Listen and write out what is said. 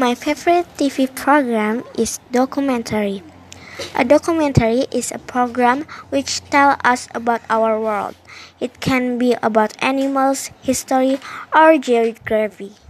My favorite TV program is documentary. A documentary is a program which tells us about our world. It can be about animals, history, or geography.